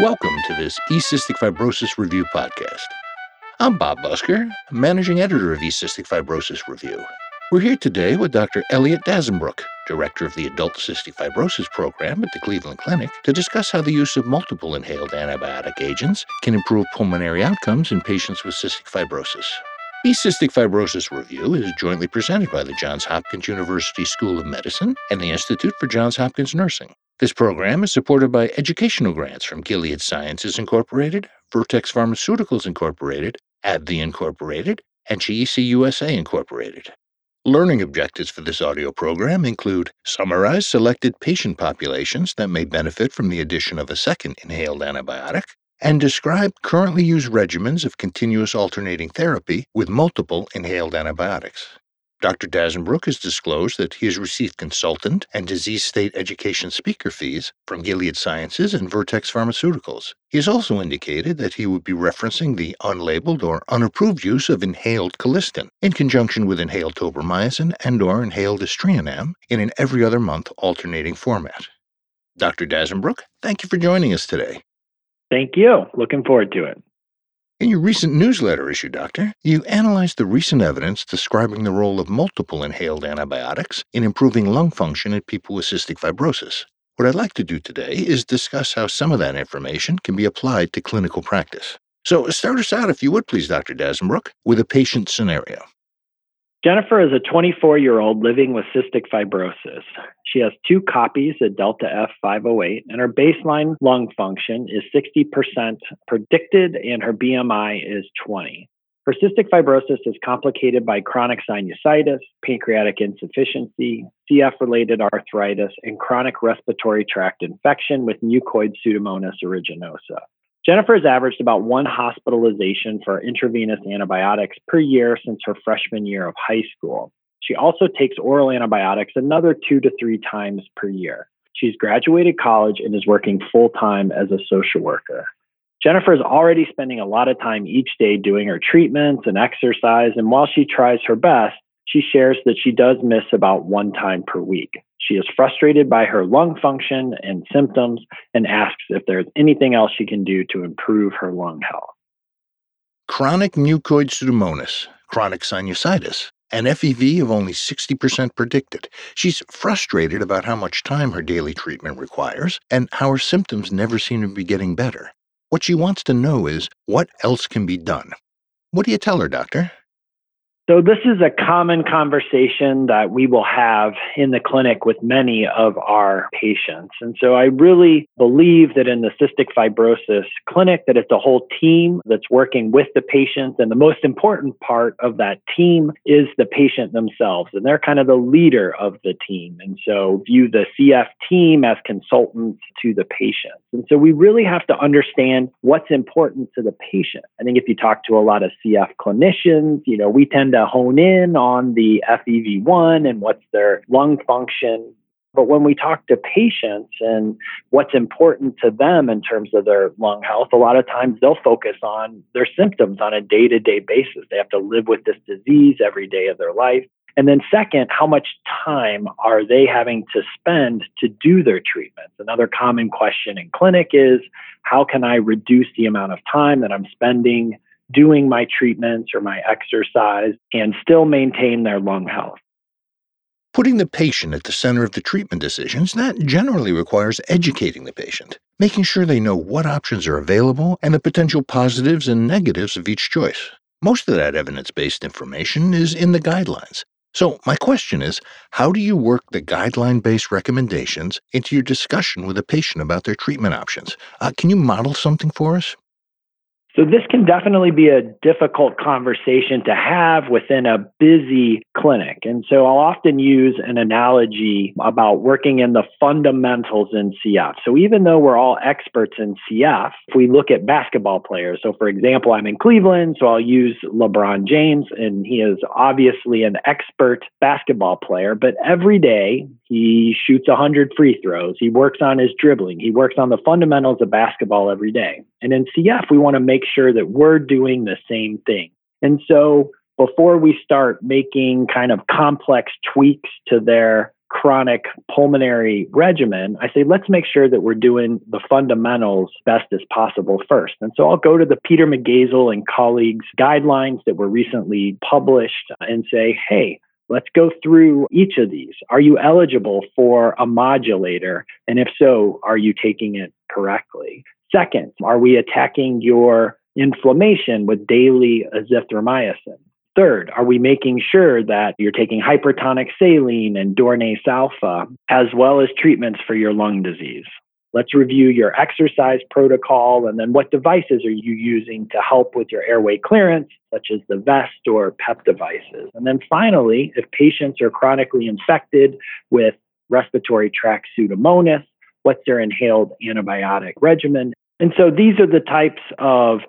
Welcome to this eCystic Fibrosis Review podcast. I'm Bob Busker, managing editor of eCystic Fibrosis Review. We're here today with Dr. Elliott Dasenbrook, director of the Adult Cystic Fibrosis Program at the Cleveland Clinic, to discuss how the use of multiple inhaled antibiotic agents can improve pulmonary outcomes in patients with cystic fibrosis. eCystic Fibrosis Review is jointly presented by the Johns Hopkins University School of Medicine and the Institute for Johns Hopkins Nursing. This program is supported by educational grants from Gilead Sciences Incorporated, Vertex Pharmaceuticals Incorporated, AbbVie Incorporated, and Chiesi USA Incorporated. Learning objectives for this audio program include summarize selected patient populations that may benefit from the addition of a second inhaled antibiotic, and describe currently used regimens of continuous alternating therapy with multiple inhaled antibiotics. Dr. Dasenbrook has disclosed that he has received consultant and disease state education speaker fees from Gilead Sciences and Vertex Pharmaceuticals. He has also indicated that he would be referencing the unlabeled or unapproved use of inhaled colistin in conjunction with inhaled tobramycin and or inhaled aztreonam in an every other month alternating format. Dr. Dasenbrook, thank you for joining us today. Thank you. Looking forward to it. In your recent newsletter issue, Doctor, you analyzed the recent evidence describing the role of multiple inhaled antibiotics in improving lung function in people with cystic fibrosis. What I'd like to do today is discuss how some of that information can be applied to clinical practice. So, start us out, if you would please, Dr. Dasenbrook, with a patient scenario. Jennifer is a 24 year old living with cystic fibrosis. She has two copies of Delta F508, and her baseline lung function is 60% predicted, and her BMI is 20. Her cystic fibrosis is complicated by chronic sinusitis, pancreatic insufficiency, CF related arthritis, and chronic respiratory tract infection with mucoid Pseudomonas aeruginosa. Jennifer has averaged about one hospitalization for intravenous antibiotics per year since her freshman year of high school. She also takes oral antibiotics another two to three times per year. She's graduated college and is working full time as a social worker. Jennifer is already spending a lot of time each day doing her treatments and exercise, and while she tries her best, she shares that she does miss about one time per week. She is frustrated by her lung function and symptoms and asks if there's anything else she can do to improve her lung health. Chronic mucoid pseudomonas, chronic sinusitis, an FEV of only 60% predicted. She's frustrated about how much time her daily treatment requires and how her symptoms never seem to be getting better. What she wants to know is what else can be done. What do you tell her, doctor? So, this is a common conversation that we will have in the clinic with many of our patients. And so, I really believe that in the cystic fibrosis clinic, that it's a whole team that's working with the patient. And the most important part of that team is the patient themselves. And they're kind of the leader of the team. And so, view the CF team as consultants to the patient. And so, we really have to understand what's important to the patient. I think if you talk to a lot of CF clinicians, you know, we tend to to hone in on the FEV1 and what's their lung function. But when we talk to patients and what's important to them in terms of their lung health, a lot of times they'll focus on their symptoms on a day to day basis. They have to live with this disease every day of their life. And then, second, how much time are they having to spend to do their treatments? Another common question in clinic is how can I reduce the amount of time that I'm spending doing my treatments or my exercise and still maintain their lung health. Putting the patient at the center of the treatment decisions, that generally requires educating the patient, making sure they know what options are available and the potential positives and negatives of each choice. Most of that evidence based information is in the guidelines. So, my question is how do you work the guideline based recommendations into your discussion with a patient about their treatment options? Uh, can you model something for us? So, this can definitely be a difficult conversation to have within a busy clinic. And so, I'll often use an analogy about working in the fundamentals in CF. So, even though we're all experts in CF, if we look at basketball players, so for example, I'm in Cleveland, so I'll use LeBron James, and he is obviously an expert basketball player, but every day he shoots 100 free throws. He works on his dribbling. He works on the fundamentals of basketball every day. And in CF, we want to make sure that we're doing the same thing. And so before we start making kind of complex tweaks to their chronic pulmonary regimen, I say, let's make sure that we're doing the fundamentals best as possible first. And so I'll go to the Peter Mogayzel and colleagues guidelines that were recently published and say, hey, Let's go through each of these. Are you eligible for a modulator? And if so, are you taking it correctly? Second, are we attacking your inflammation with daily azithromycin? Third, are we making sure that you're taking hypertonic saline and Dornase alpha, as well as treatments for your lung disease? Let's review your exercise protocol and then what devices are you using to help with your airway clearance, such as the vest or PEP devices. And then finally, if patients are chronically infected with respiratory tract pseudomonas, what's their inhaled antibiotic regimen? And so these are the types of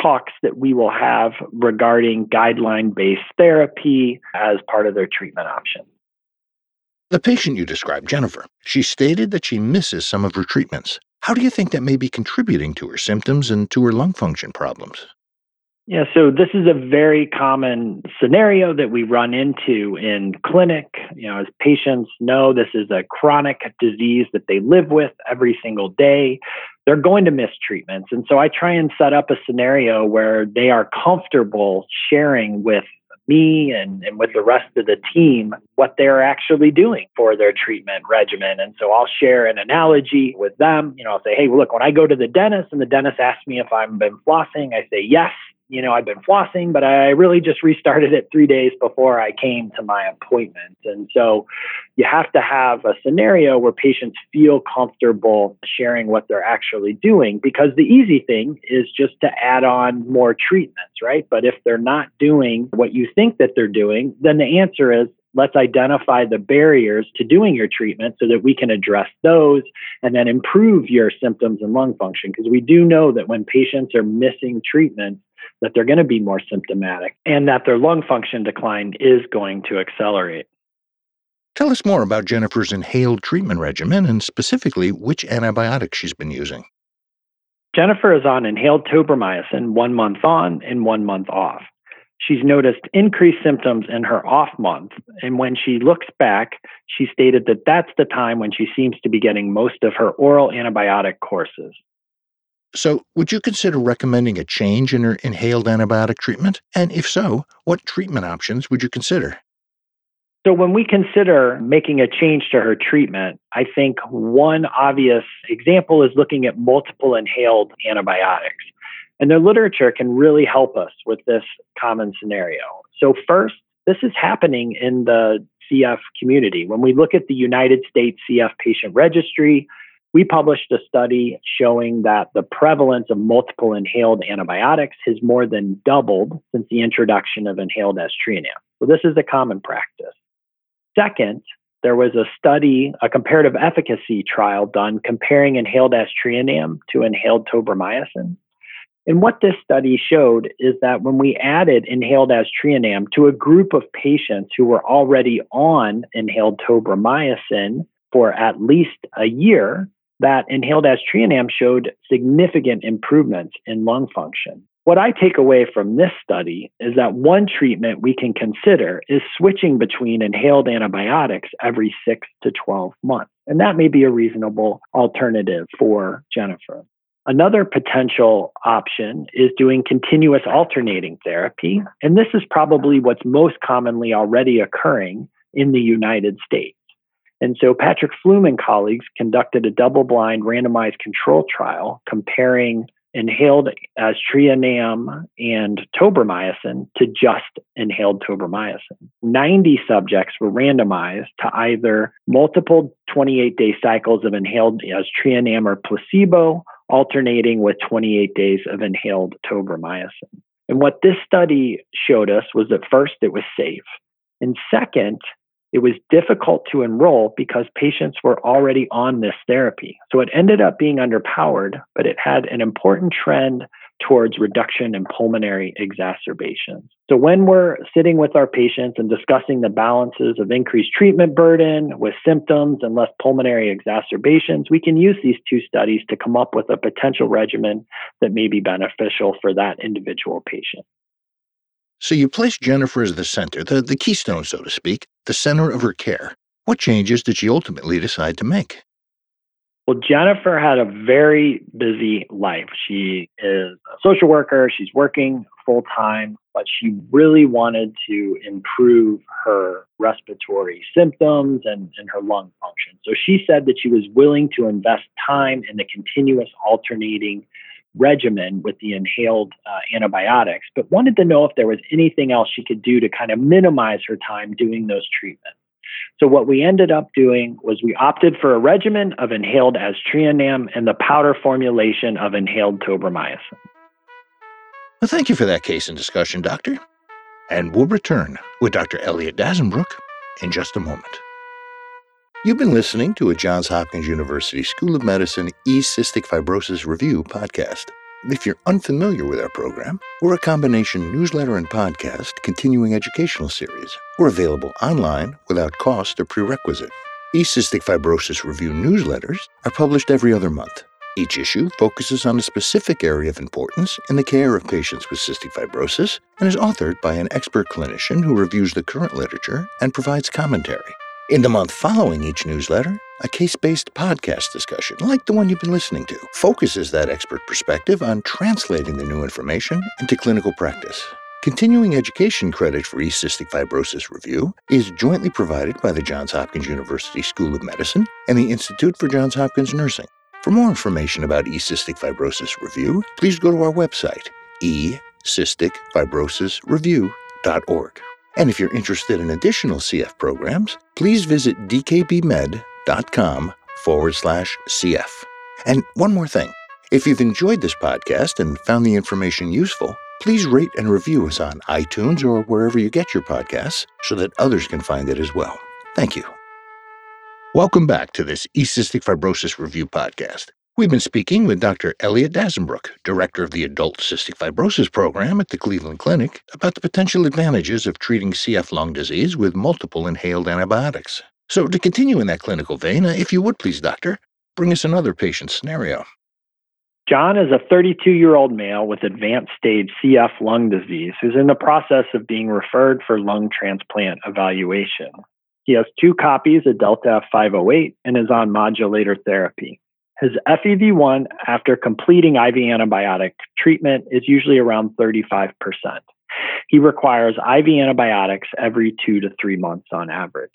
talks that we will have regarding guideline based therapy as part of their treatment options. The patient you described, Jennifer, she stated that she misses some of her treatments. How do you think that may be contributing to her symptoms and to her lung function problems? Yeah, so this is a very common scenario that we run into in clinic. You know, as patients know, this is a chronic disease that they live with every single day. They're going to miss treatments. And so I try and set up a scenario where they are comfortable sharing with me and, and with the rest of the team what they're actually doing for their treatment regimen. And so I'll share an analogy with them. You know, I'll say, hey, look, when I go to the dentist and the dentist asks me if I've been flossing, I say yes you know, I've been flossing, but I really just restarted it three days before I came to my appointment. And so you have to have a scenario where patients feel comfortable sharing what they're actually doing because the easy thing is just to add on more treatments, right? But if they're not doing what you think that they're doing, then the answer is let's identify the barriers to doing your treatment so that we can address those and then improve your symptoms and lung function. Because we do know that when patients are missing treatment, that they're going to be more symptomatic and that their lung function decline is going to accelerate. Tell us more about Jennifer's inhaled treatment regimen and specifically which antibiotics she's been using. Jennifer is on inhaled tobramycin one month on and one month off. She's noticed increased symptoms in her off month. And when she looks back, she stated that that's the time when she seems to be getting most of her oral antibiotic courses. So, would you consider recommending a change in her inhaled antibiotic treatment? And if so, what treatment options would you consider? So, when we consider making a change to her treatment, I think one obvious example is looking at multiple inhaled antibiotics. And the literature can really help us with this common scenario. So, first, this is happening in the CF community. When we look at the United States CF patient registry, we published a study showing that the prevalence of multiple inhaled antibiotics has more than doubled since the introduction of inhaled aztreonam. So this is a common practice. Second, there was a study, a comparative efficacy trial done comparing inhaled aztreonam to inhaled tobramycin. And what this study showed is that when we added inhaled aztreonam to a group of patients who were already on inhaled tobramycin for at least a year, that inhaled aztreonam showed significant improvements in lung function. What I take away from this study is that one treatment we can consider is switching between inhaled antibiotics every six to 12 months. And that may be a reasonable alternative for Jennifer. Another potential option is doing continuous alternating therapy. And this is probably what's most commonly already occurring in the United States. And so Patrick Flume and colleagues conducted a double blind randomized control trial comparing inhaled aztreonam and tobramycin to just inhaled tobramycin. 90 subjects were randomized to either multiple 28 day cycles of inhaled aztreonam or placebo, alternating with 28 days of inhaled tobramycin. And what this study showed us was that first, it was safe. And second, it was difficult to enroll because patients were already on this therapy. So it ended up being underpowered, but it had an important trend towards reduction in pulmonary exacerbations. So when we're sitting with our patients and discussing the balances of increased treatment burden with symptoms and less pulmonary exacerbations, we can use these two studies to come up with a potential regimen that may be beneficial for that individual patient. So you place Jennifer as the center, the, the keystone, so to speak, the center of her care. What changes did she ultimately decide to make? Well, Jennifer had a very busy life. She is a social worker, she's working full time, but she really wanted to improve her respiratory symptoms and, and her lung function. So she said that she was willing to invest time in the continuous alternating regimen with the inhaled uh, antibiotics, but wanted to know if there was anything else she could do to kind of minimize her time doing those treatments. So what we ended up doing was we opted for a regimen of inhaled aztreonam and the powder formulation of inhaled tobramycin. Well, thank you for that case and discussion, Doctor. And we'll return with Dr. Elliott Dasenbrook in just a moment. You've been listening to a Johns Hopkins University School of Medicine E Cystic Fibrosis Review podcast. If you're unfamiliar with our program, we're a combination newsletter and podcast continuing educational series. We're available online without cost or prerequisite. E-Cystic Fibrosis Review newsletters are published every other month. Each issue focuses on a specific area of importance in the care of patients with cystic fibrosis and is authored by an expert clinician who reviews the current literature and provides commentary. In the month following each newsletter, a case based podcast discussion, like the one you've been listening to, focuses that expert perspective on translating the new information into clinical practice. Continuing education credit for E Cystic Fibrosis Review is jointly provided by the Johns Hopkins University School of Medicine and the Institute for Johns Hopkins Nursing. For more information about E Cystic Fibrosis Review, please go to our website, ecysticfibrosisreview.org. And if you're interested in additional CF programs, please visit dkbmed.com forward slash CF. And one more thing if you've enjoyed this podcast and found the information useful, please rate and review us on iTunes or wherever you get your podcasts so that others can find it as well. Thank you. Welcome back to this E Cystic Fibrosis Review podcast. We've been speaking with Dr. Elliott Dasenbrook, Director of the Adult Cystic Fibrosis Program at the Cleveland Clinic, about the potential advantages of treating CF lung disease with multiple inhaled antibiotics. So, to continue in that clinical vein, uh, if you would please, Doctor, bring us another patient scenario. John is a 32 year old male with advanced stage CF lung disease who's in the process of being referred for lung transplant evaluation. He has two copies of Delta F508 and is on modulator therapy. His FEV1 after completing IV antibiotic treatment is usually around 35%. He requires IV antibiotics every two to three months on average.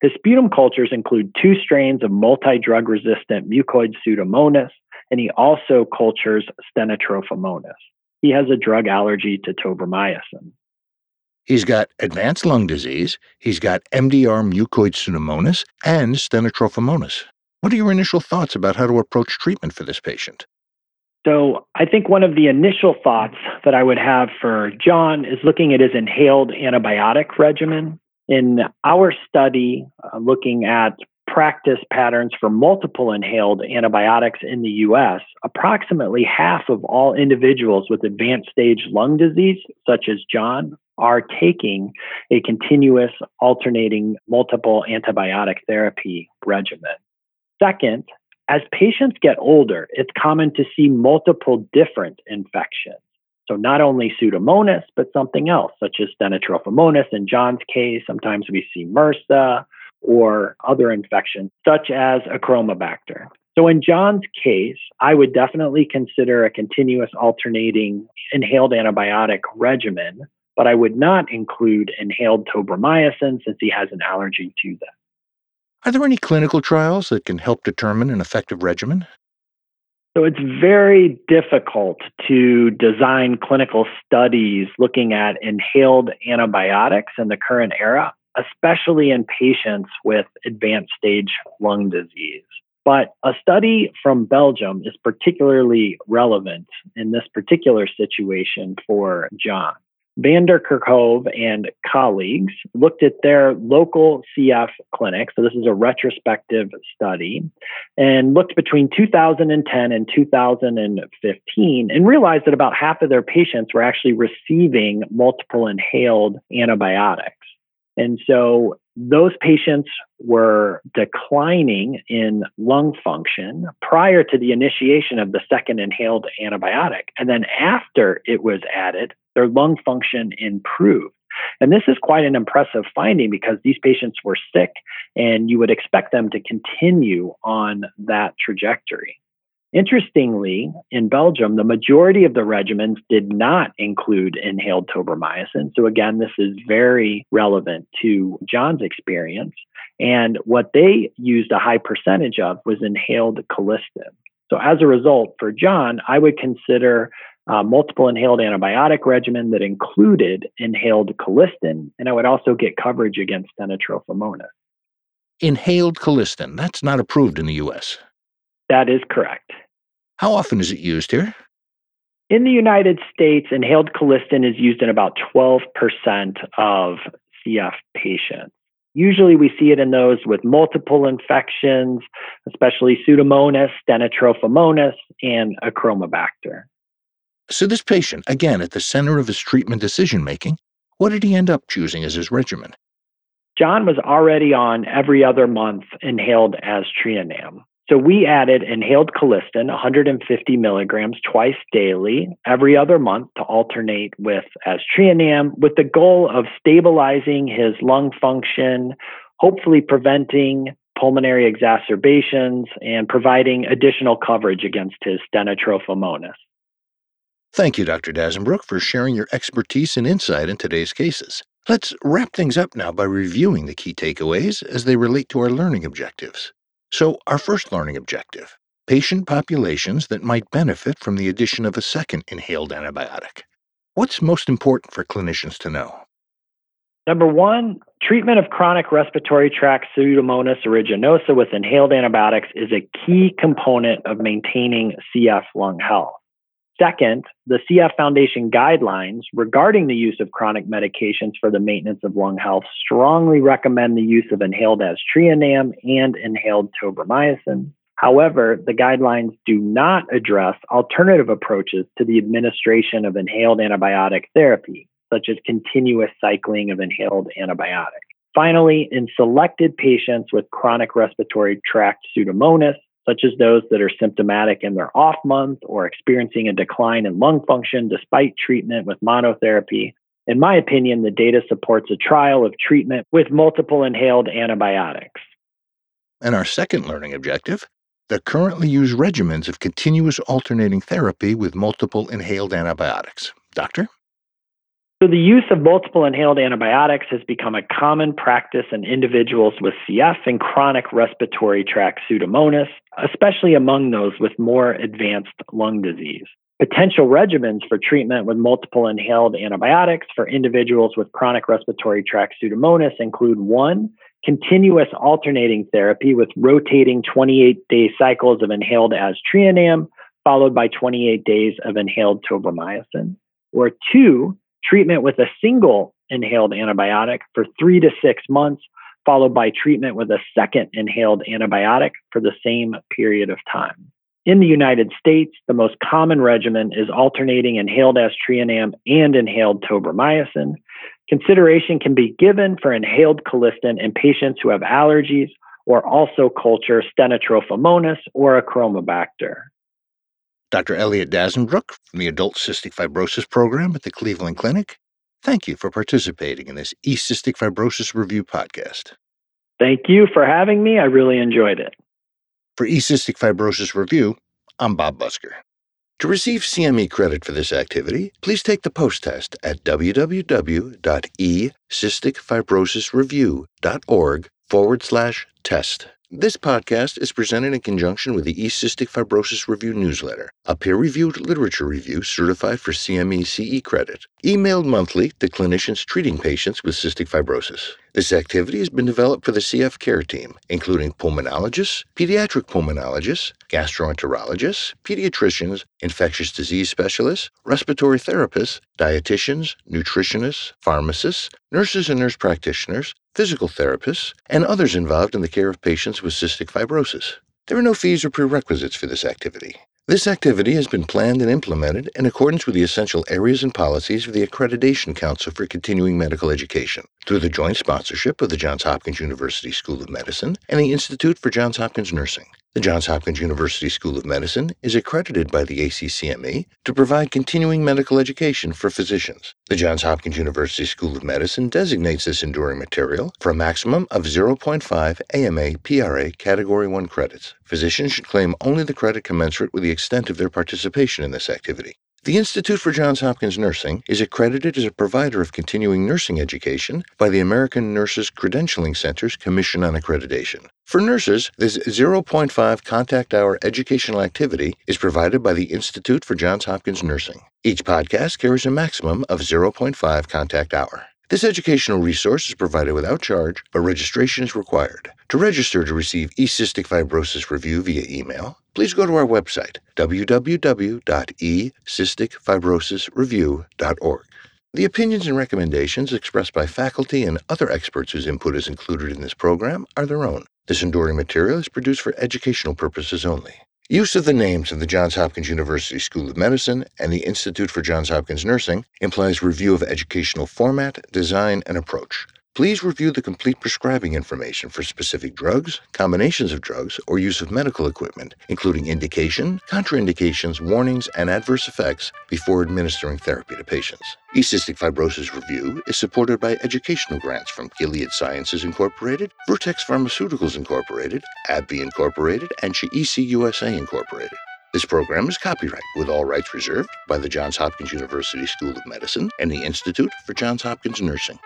His sputum cultures include two strains of multi drug resistant mucoid pseudomonas, and he also cultures stenotrophomonas. He has a drug allergy to tobramycin. He's got advanced lung disease, he's got MDR mucoid pseudomonas, and stenotrophomonas. What are your initial thoughts about how to approach treatment for this patient? So, I think one of the initial thoughts that I would have for John is looking at his inhaled antibiotic regimen. In our study, uh, looking at practice patterns for multiple inhaled antibiotics in the US, approximately half of all individuals with advanced stage lung disease, such as John, are taking a continuous alternating multiple antibiotic therapy regimen. Second, as patients get older, it's common to see multiple different infections. So not only Pseudomonas, but something else, such as Stenotrophomonas. In John's case, sometimes we see MRSA or other infections, such as Achromobacter. So in John's case, I would definitely consider a continuous alternating inhaled antibiotic regimen, but I would not include inhaled tobramycin since he has an allergy to that. Are there any clinical trials that can help determine an effective regimen? So it's very difficult to design clinical studies looking at inhaled antibiotics in the current era, especially in patients with advanced stage lung disease. But a study from Belgium is particularly relevant in this particular situation for John. Van der Kerkhove and colleagues looked at their local CF clinic. So, this is a retrospective study and looked between 2010 and 2015 and realized that about half of their patients were actually receiving multiple inhaled antibiotics. And so those patients were declining in lung function prior to the initiation of the second inhaled antibiotic. And then after it was added, their lung function improved. And this is quite an impressive finding because these patients were sick and you would expect them to continue on that trajectory. Interestingly, in Belgium, the majority of the regimens did not include inhaled tobramycin. So, again, this is very relevant to John's experience. And what they used a high percentage of was inhaled colistin. So, as a result, for John, I would consider uh, multiple inhaled antibiotic regimen that included inhaled colistin, and I would also get coverage against stenotrophomonas. Inhaled colistin, that's not approved in the U.S. That is correct. How often is it used here? In the United States, inhaled colistin is used in about 12% of CF patients. Usually we see it in those with multiple infections, especially Pseudomonas, Stenotrophomonas, and Achromobacter. So, this patient, again at the center of his treatment decision making, what did he end up choosing as his regimen? John was already on every other month inhaled aztreonam. So we added inhaled colistin, 150 milligrams twice daily, every other month to alternate with aztreonam with the goal of stabilizing his lung function, hopefully preventing pulmonary exacerbations and providing additional coverage against his stenotrophomonas. Thank you, Dr. Dasenbrook, for sharing your expertise and insight in today's cases. Let's wrap things up now by reviewing the key takeaways as they relate to our learning objectives. So, our first learning objective patient populations that might benefit from the addition of a second inhaled antibiotic. What's most important for clinicians to know? Number one, treatment of chronic respiratory tract Pseudomonas aeruginosa with inhaled antibiotics is a key component of maintaining CF lung health. Second, the CF Foundation guidelines regarding the use of chronic medications for the maintenance of lung health strongly recommend the use of inhaled aztreonam and inhaled tobramycin. However, the guidelines do not address alternative approaches to the administration of inhaled antibiotic therapy, such as continuous cycling of inhaled antibiotics. Finally, in selected patients with chronic respiratory tract pseudomonas, such as those that are symptomatic in their off month or experiencing a decline in lung function despite treatment with monotherapy. In my opinion, the data supports a trial of treatment with multiple inhaled antibiotics. And our second learning objective the currently used regimens of continuous alternating therapy with multiple inhaled antibiotics. Doctor? So, the use of multiple inhaled antibiotics has become a common practice in individuals with CF and chronic respiratory tract pseudomonas, especially among those with more advanced lung disease. Potential regimens for treatment with multiple inhaled antibiotics for individuals with chronic respiratory tract pseudomonas include one, continuous alternating therapy with rotating 28 day cycles of inhaled aztreonam, followed by 28 days of inhaled tobramycin, or two, treatment with a single inhaled antibiotic for three to six months, followed by treatment with a second inhaled antibiotic for the same period of time. In the United States, the most common regimen is alternating inhaled aztreonam and inhaled tobramycin. Consideration can be given for inhaled colistin in patients who have allergies or also culture stenotrophomonas or achromobacter. Dr. Elliott Dasenbrook from the Adult Cystic Fibrosis Program at the Cleveland Clinic, thank you for participating in this eCystic Fibrosis Review podcast. Thank you for having me. I really enjoyed it. For eCystic Fibrosis Review, I'm Bob Busker. To receive CME credit for this activity, please take the post test at www.ecysticfibrosisreview.org forward slash test. This podcast is presented in conjunction with the eCystic Fibrosis Review newsletter, a peer reviewed literature review certified for CME CE credit, emailed monthly to clinicians treating patients with cystic fibrosis. This activity has been developed for the CF care team, including pulmonologists, pediatric pulmonologists, gastroenterologists, pediatricians, infectious disease specialists, respiratory therapists, dietitians, nutritionists, pharmacists, nurses and nurse practitioners, physical therapists, and others involved in the care of patients with cystic fibrosis. There are no fees or prerequisites for this activity. This activity has been planned and implemented in accordance with the essential areas and policies of the Accreditation Council for Continuing Medical Education through the joint sponsorship of the Johns Hopkins University School of Medicine and the Institute for Johns Hopkins Nursing. The Johns Hopkins University School of Medicine is accredited by the ACCME to provide continuing medical education for physicians. The Johns Hopkins University School of Medicine designates this enduring material for a maximum of 0.5 AMA PRA Category 1 credits. Physicians should claim only the credit commensurate with the extent of their participation in this activity. The Institute for Johns Hopkins Nursing is accredited as a provider of continuing nursing education by the American Nurses Credentialing Center's Commission on Accreditation. For nurses, this 0.5 contact hour educational activity is provided by the Institute for Johns Hopkins Nursing. Each podcast carries a maximum of 0.5 contact hour. This educational resource is provided without charge, but registration is required. To register to receive eCystic Fibrosis Review via email, please go to our website, www.ecysticfibrosisreview.org. The opinions and recommendations expressed by faculty and other experts whose input is included in this program are their own. This enduring material is produced for educational purposes only. Use of the names of the Johns Hopkins University School of Medicine and the Institute for Johns Hopkins Nursing implies review of educational format, design, and approach. Please review the complete prescribing information for specific drugs, combinations of drugs, or use of medical equipment, including indication, contraindications, warnings, and adverse effects before administering therapy to patients. eCystic Fibrosis Review is supported by educational grants from Gilead Sciences Incorporated, Vertex Pharmaceuticals Incorporated, AbbVie Incorporated, and Chiesi USA Incorporated. This program is copyright with all rights reserved by the Johns Hopkins University School of Medicine and the Institute for Johns Hopkins Nursing.